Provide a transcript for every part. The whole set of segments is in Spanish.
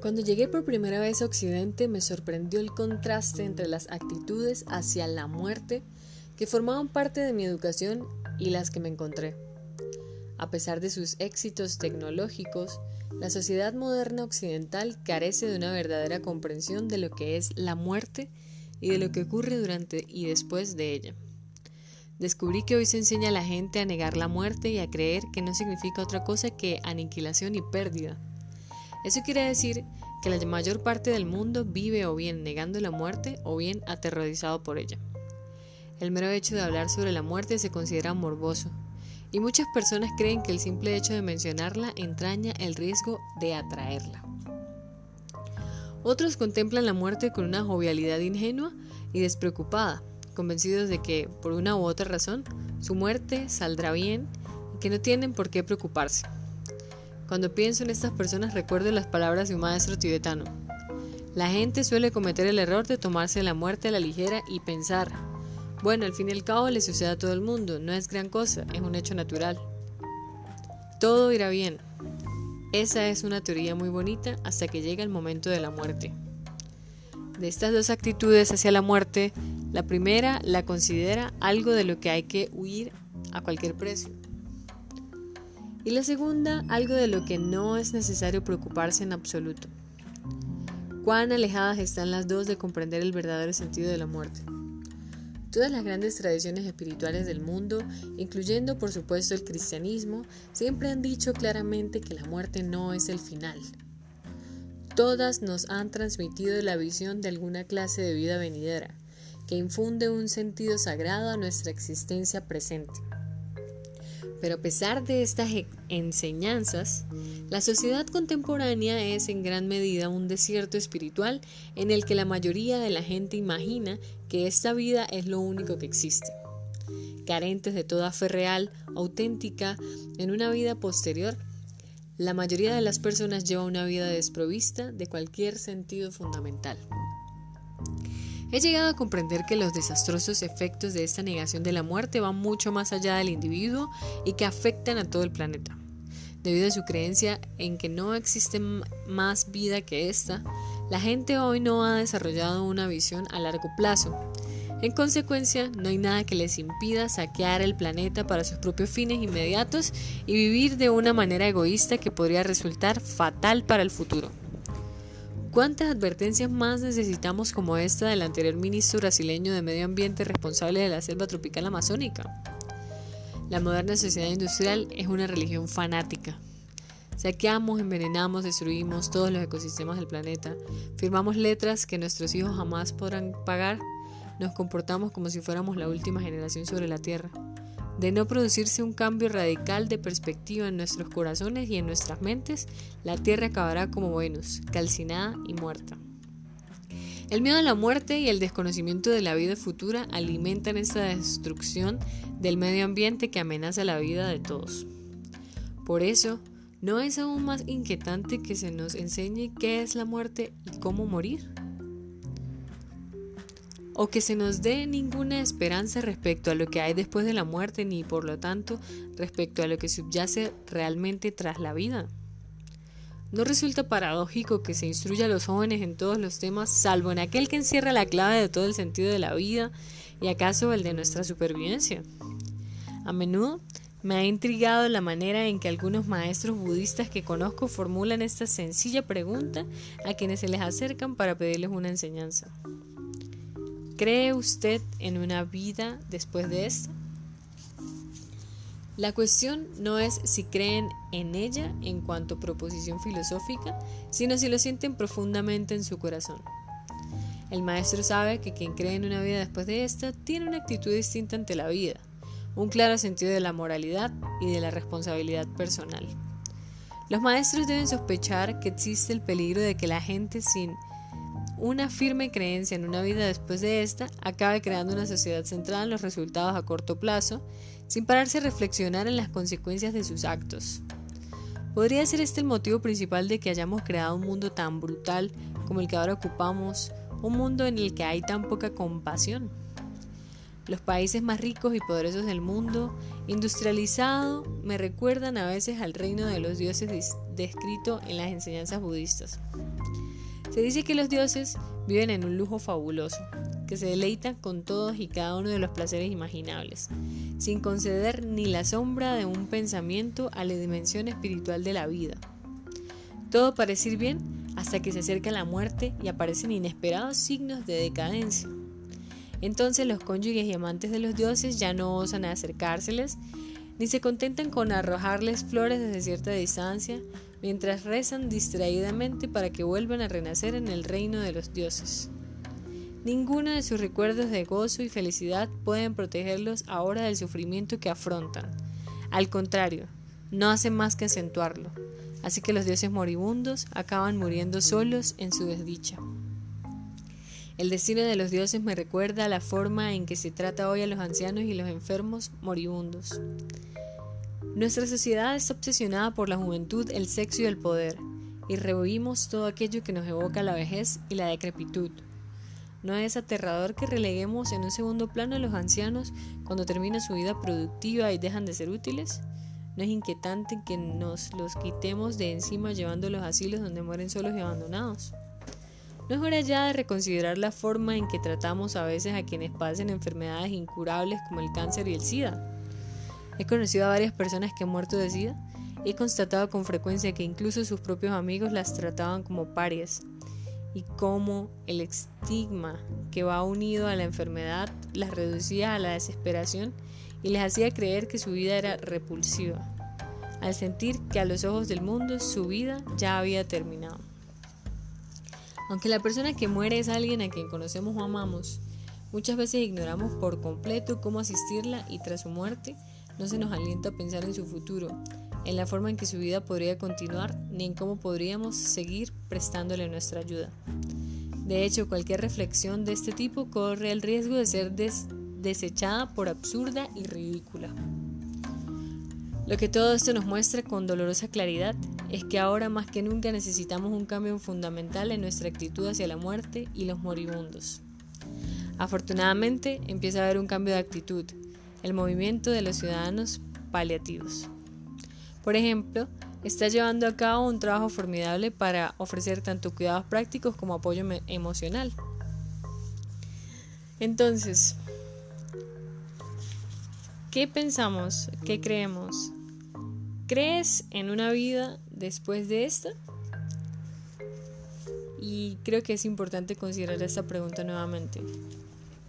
Cuando llegué por primera vez a Occidente me sorprendió el contraste entre las actitudes hacia la muerte que formaban parte de mi educación y las que me encontré. A pesar de sus éxitos tecnológicos, la sociedad moderna occidental carece de una verdadera comprensión de lo que es la muerte y de lo que ocurre durante y después de ella. Descubrí que hoy se enseña a la gente a negar la muerte y a creer que no significa otra cosa que aniquilación y pérdida. Eso quiere decir que la mayor parte del mundo vive o bien negando la muerte o bien aterrorizado por ella. El mero hecho de hablar sobre la muerte se considera morboso, y muchas personas creen que el simple hecho de mencionarla entraña el riesgo de atraerla. Otros contemplan la muerte con una jovialidad ingenua y despreocupada, convencidos de que, por una u otra razón, su muerte saldrá bien y que no tienen por qué preocuparse. Cuando pienso en estas personas recuerdo las palabras de un maestro tibetano. La gente suele cometer el error de tomarse la muerte a la ligera y pensar, bueno, al fin y al cabo le sucede a todo el mundo, no es gran cosa, es un hecho natural. Todo irá bien. Esa es una teoría muy bonita hasta que llega el momento de la muerte. De estas dos actitudes hacia la muerte, la primera la considera algo de lo que hay que huir a cualquier precio y la segunda algo de lo que no es necesario preocuparse en absoluto. Cuán alejadas están las dos de comprender el verdadero sentido de la muerte. Todas las grandes tradiciones espirituales del mundo, incluyendo por supuesto el cristianismo, siempre han dicho claramente que la muerte no es el final. Todas nos han transmitido la visión de alguna clase de vida venidera, que infunde un sentido sagrado a nuestra existencia presente. Pero a pesar de estas e-, enseñanzas, la sociedad contemporánea es en gran medida un desierto espiritual en el que la mayoría de la gente imagina que esta vida es lo único que existe. Carentes de toda fe real, auténtica, en una vida posterior, la mayoría de las personas lleva una vida desprovista de cualquier sentido fundamental. He llegado a comprender que los desastrosos efectos de esta negación de la muerte van mucho más allá del individuo y que afectan a todo el planeta. Debido a su creencia en que no existe más vida que esta, la gente hoy no ha desarrollado una visión a largo plazo. En consecuencia, no hay nada que les impida saquear el planeta para sus propios fines inmediatos y vivir de una manera egoísta que podría resultar fatal para el futuro. ¿Cuántas advertencias más necesitamos como esta del anterior ministro brasileño de Medio Ambiente responsable de la selva tropical amazónica? La moderna sociedad industrial es una religión fanática. Saqueamos, envenenamos, destruimos todos los ecosistemas del planeta, firmamos letras que nuestros hijos jamás podrán pagar, nos comportamos como si fuéramos la última generación sobre la Tierra. De no producirse un cambio radical de perspectiva en nuestros corazones y en nuestras mentes, la Tierra acabará como Venus, calcinada y muerta. El miedo a la muerte y el desconocimiento de la vida futura alimentan esta destrucción del medio ambiente que amenaza la vida de todos. Por eso, ¿no es aún más inquietante que se nos enseñe qué es la muerte y cómo morir? O que se nos dé ninguna esperanza respecto a lo que hay después de la muerte ni por lo tanto respecto a lo que subyace realmente tras la vida. ¿No resulta paradójico que se instruya a los jóvenes en todos los temas, salvo en aquel que encierra la clave de todo el sentido de la vida y acaso el de nuestra supervivencia? A menudo me ha intrigado la manera en que algunos maestros budistas que conozco formulan esta sencilla pregunta a quienes se les acercan para pedirles una enseñanza. ¿Cree usted en una vida después de esta? La cuestión no es si creen en ella en cuanto proposición filosófica, sino si lo sienten profundamente en su corazón. El maestro sabe que quien cree en una vida después de esta tiene una actitud distinta ante la vida, un claro sentido de la moralidad y de la responsabilidad personal. Los maestros deben sospechar que existe el peligro de que la gente sin una firme creencia en una vida después de esta acabe creando una sociedad centrada en los resultados a corto plazo, sin pararse a reflexionar en las consecuencias de sus actos. ¿Podría ser este el motivo principal de que hayamos creado un mundo tan brutal como el que ahora ocupamos, un mundo en el que hay tan poca compasión? Los países más ricos y poderosos del mundo, industrializado, me recuerdan a veces al reino de los dioses descrito en las enseñanzas budistas. Se dice que los dioses viven en un lujo fabuloso, que se deleitan con todos y cada uno de los placeres imaginables, sin conceder ni la sombra de un pensamiento a la dimensión espiritual de la vida. Todo parece ir bien hasta que se acerca la muerte y aparecen inesperados signos de decadencia. Entonces los cónyuges y amantes de los dioses ya no osan acercárseles, ni se contentan con arrojarles flores desde cierta distancia, mientras rezan distraídamente para que vuelvan a renacer en el reino de los dioses. Ninguno de sus recuerdos de gozo y felicidad pueden protegerlos ahora del sufrimiento que afrontan. Al contrario, no hacen más que acentuarlo. Así que los dioses moribundos acaban muriendo solos en su desdicha. El destino de los dioses me recuerda a la forma en que se trata hoy a los ancianos y los enfermos moribundos. Nuestra sociedad está obsesionada por la juventud, el sexo y el poder, y rehuimos todo aquello que nos evoca la vejez y la decrepitud. ¿No es aterrador que releguemos en un segundo plano a los ancianos cuando termina su vida productiva y dejan de ser útiles? ¿No es inquietante que nos los quitemos de encima llevando los asilos donde mueren solos y abandonados? ¿No es hora ya de reconsiderar la forma en que tratamos a veces a quienes pasen enfermedades incurables como el cáncer y el SIDA? He conocido a varias personas que han muerto de SIDA he constatado con frecuencia que incluso sus propios amigos las trataban como parias y cómo el estigma que va unido a la enfermedad las reducía a la desesperación y les hacía creer que su vida era repulsiva, al sentir que a los ojos del mundo su vida ya había terminado. Aunque la persona que muere es alguien a quien conocemos o amamos, muchas veces ignoramos por completo cómo asistirla y tras su muerte no se nos alienta a pensar en su futuro, en la forma en que su vida podría continuar, ni en cómo podríamos seguir prestándole nuestra ayuda. De hecho, cualquier reflexión de este tipo corre el riesgo de ser desechada por absurda y ridícula. Lo que todo esto nos muestra con dolorosa claridad es que ahora más que nunca necesitamos un cambio fundamental en nuestra actitud hacia la muerte y los moribundos. Afortunadamente empieza a haber un cambio de actitud, el movimiento de los ciudadanos paliativos. Por ejemplo, está llevando a cabo un trabajo formidable para ofrecer tanto cuidados prácticos como apoyo emocional. Entonces, ¿qué pensamos? ¿Qué creemos? ¿Crees en una vida después de esta? Y creo que es importante considerar esta pregunta nuevamente.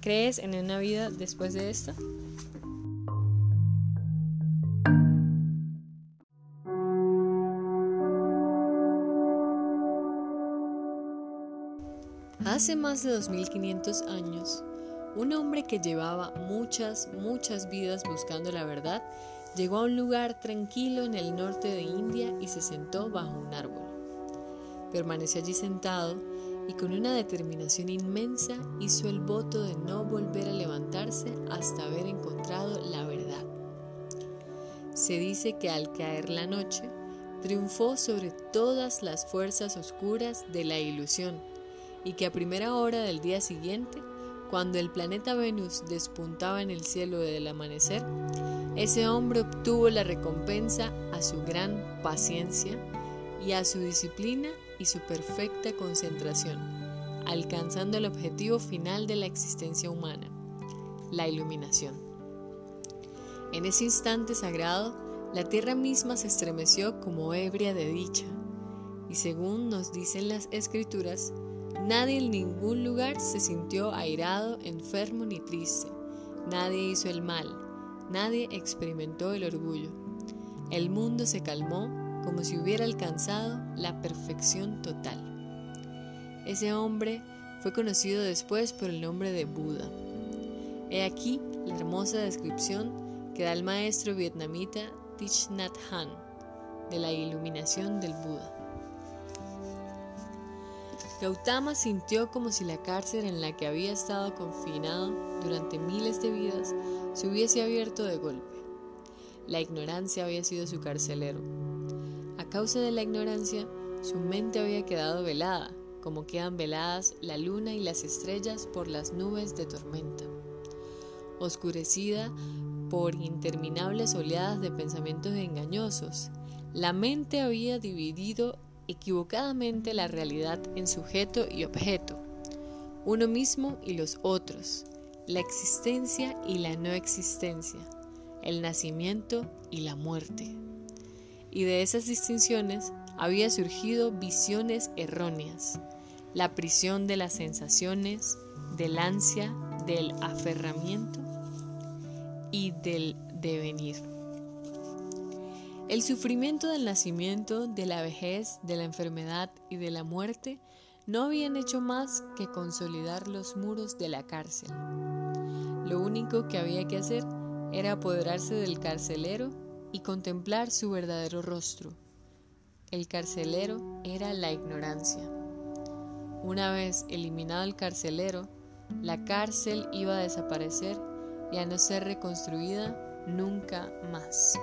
¿Crees en una vida después de esta? Hace más de 2500 años, un hombre que llevaba muchas, muchas vidas buscando la verdad Llegó a un lugar tranquilo en el norte de India y se sentó bajo un árbol. Permaneció allí sentado y con una determinación inmensa hizo el voto de no volver a levantarse hasta haber encontrado la verdad. Se dice que al caer la noche, triunfó sobre todas las fuerzas oscuras de la ilusión y que a primera hora del día siguiente, cuando el planeta Venus despuntaba en el cielo del amanecer, ese hombre obtuvo la recompensa a su gran paciencia y a su disciplina y su perfecta concentración, alcanzando el objetivo final de la existencia humana, la iluminación. En ese instante sagrado, la tierra misma se estremeció como ebria de dicha, y según nos dicen las escrituras, nadie en ningún lugar se sintió airado, enfermo ni triste, nadie hizo el mal, Nadie experimentó el orgullo. El mundo se calmó como si hubiera alcanzado la perfección total. Ese hombre fue conocido después por el nombre de Buda. He aquí la hermosa descripción que da el maestro vietnamita Thich Nhat Hanh de la iluminación del Buda. Gautama sintió como si la cárcel en la que había estado confinado durante miles de vidas se hubiese abierto de golpe. La ignorancia había sido su carcelero. A causa de la ignorancia, su mente había quedado velada, como quedan veladas la luna y las estrellas por las nubes de tormenta. oscurecida por interminables oleadas de pensamientos engañosos. La mente había dividido equivocadamente la realidad en sujeto y objeto, uno mismo y los otros, la existencia y la no existencia, el nacimiento y la muerte. Y de esas distinciones había surgido visiones erróneas, la prisión de las sensaciones, del ansia, del aferramiento y del devenir. El sufrimiento del nacimiento, de la vejez, de la enfermedad y de la muerte no habían hecho más que consolidar los muros de la cárcel. Lo único que había que hacer era apoderarse del carcelero y contemplar su verdadero rostro. El carcelero era la ignorancia. Una vez eliminado el carcelero, la cárcel iba a desaparecer y a no ser reconstruida nunca más.